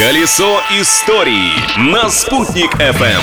Колесо истории на «Спутник FM.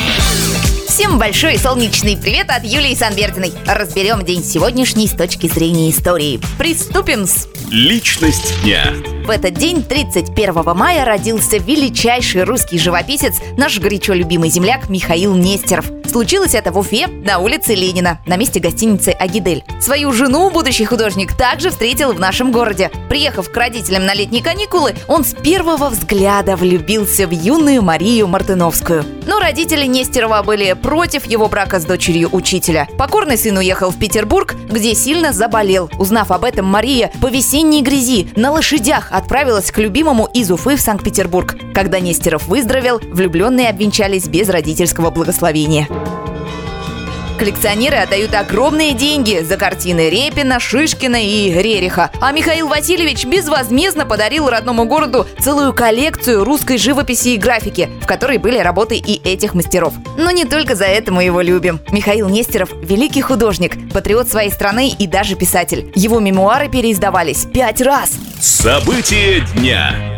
Всем большой солнечный привет от Юлии Санбердиной. Разберем день сегодняшний с точки зрения истории. Приступим с... Личность дня. В этот день, 31 мая, родился величайший русский живописец, наш горячо любимый земляк Михаил Нестеров. Случилось это в Уфе, на улице Ленина, на месте гостиницы «Агидель». Свою жену будущий художник также встретил в нашем городе. Приехав к родителям на летние каникулы, он с первого взгляда влюбился в юную Марию Мартыновскую. Но родители Нестерова были против его брака с дочерью учителя. Покорный сын уехал в Петербург, где сильно заболел. Узнав об этом, Мария по весенней грязи на лошадях отправилась к любимому из Уфы в Санкт-Петербург. Когда Нестеров выздоровел, влюбленные обвенчались без родительского благословения. Коллекционеры отдают огромные деньги за картины Репина, Шишкина и Рериха. А Михаил Васильевич безвозмездно подарил родному городу целую коллекцию русской живописи и графики, в которой были работы и этих мастеров. Но не только за это мы его любим. Михаил Нестеров – великий художник, патриот своей страны и даже писатель. Его мемуары переиздавались пять раз. События дня.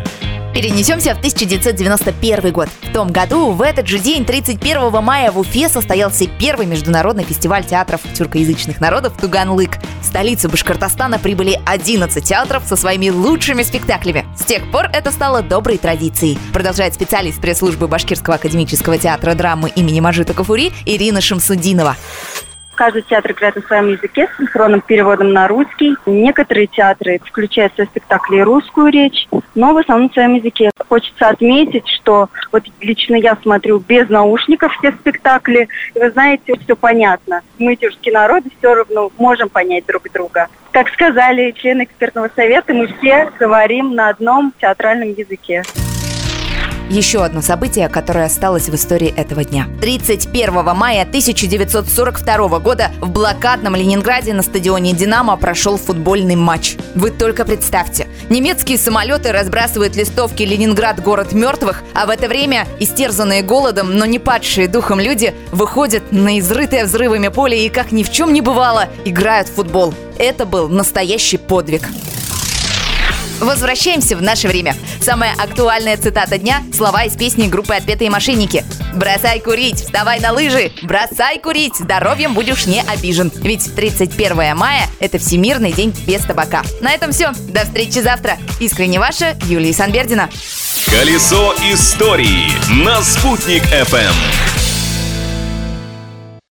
Перенесемся в 1991 год. В том году, в этот же день, 31 мая, в Уфе состоялся первый международный фестиваль театров тюркоязычных народов «Туганлык». В столицу Башкортостана прибыли 11 театров со своими лучшими спектаклями. С тех пор это стало доброй традицией, продолжает специалист пресс-службы Башкирского академического театра драмы имени Мажита Кафури Ирина Шамсудинова. Каждый театр играет на своем языке с синхронным переводом на русский. Некоторые театры включают в свои спектакли русскую речь, но в основном на своем языке. Хочется отметить, что вот лично я смотрю без наушников все спектакли, и вы знаете, все понятно. Мы, тюркские народы, все равно можем понять друг друга. Как сказали члены экспертного совета, мы все говорим на одном театральном языке. Еще одно событие, которое осталось в истории этого дня. 31 мая 1942 года в блокадном Ленинграде на стадионе «Динамо» прошел футбольный матч. Вы только представьте. Немецкие самолеты разбрасывают листовки «Ленинград – город мертвых», а в это время истерзанные голодом, но не падшие духом люди выходят на изрытое взрывами поле и, как ни в чем не бывало, играют в футбол. Это был настоящий подвиг. Возвращаемся в наше время. Самая актуальная цитата дня – слова из песни группы «Отпетые мошенники». «Бросай курить, вставай на лыжи, бросай курить, здоровьем будешь не обижен». Ведь 31 мая – это Всемирный день без табака. На этом все. До встречи завтра. Искренне ваша Юлия Санбердина. Колесо истории на «Спутник FM.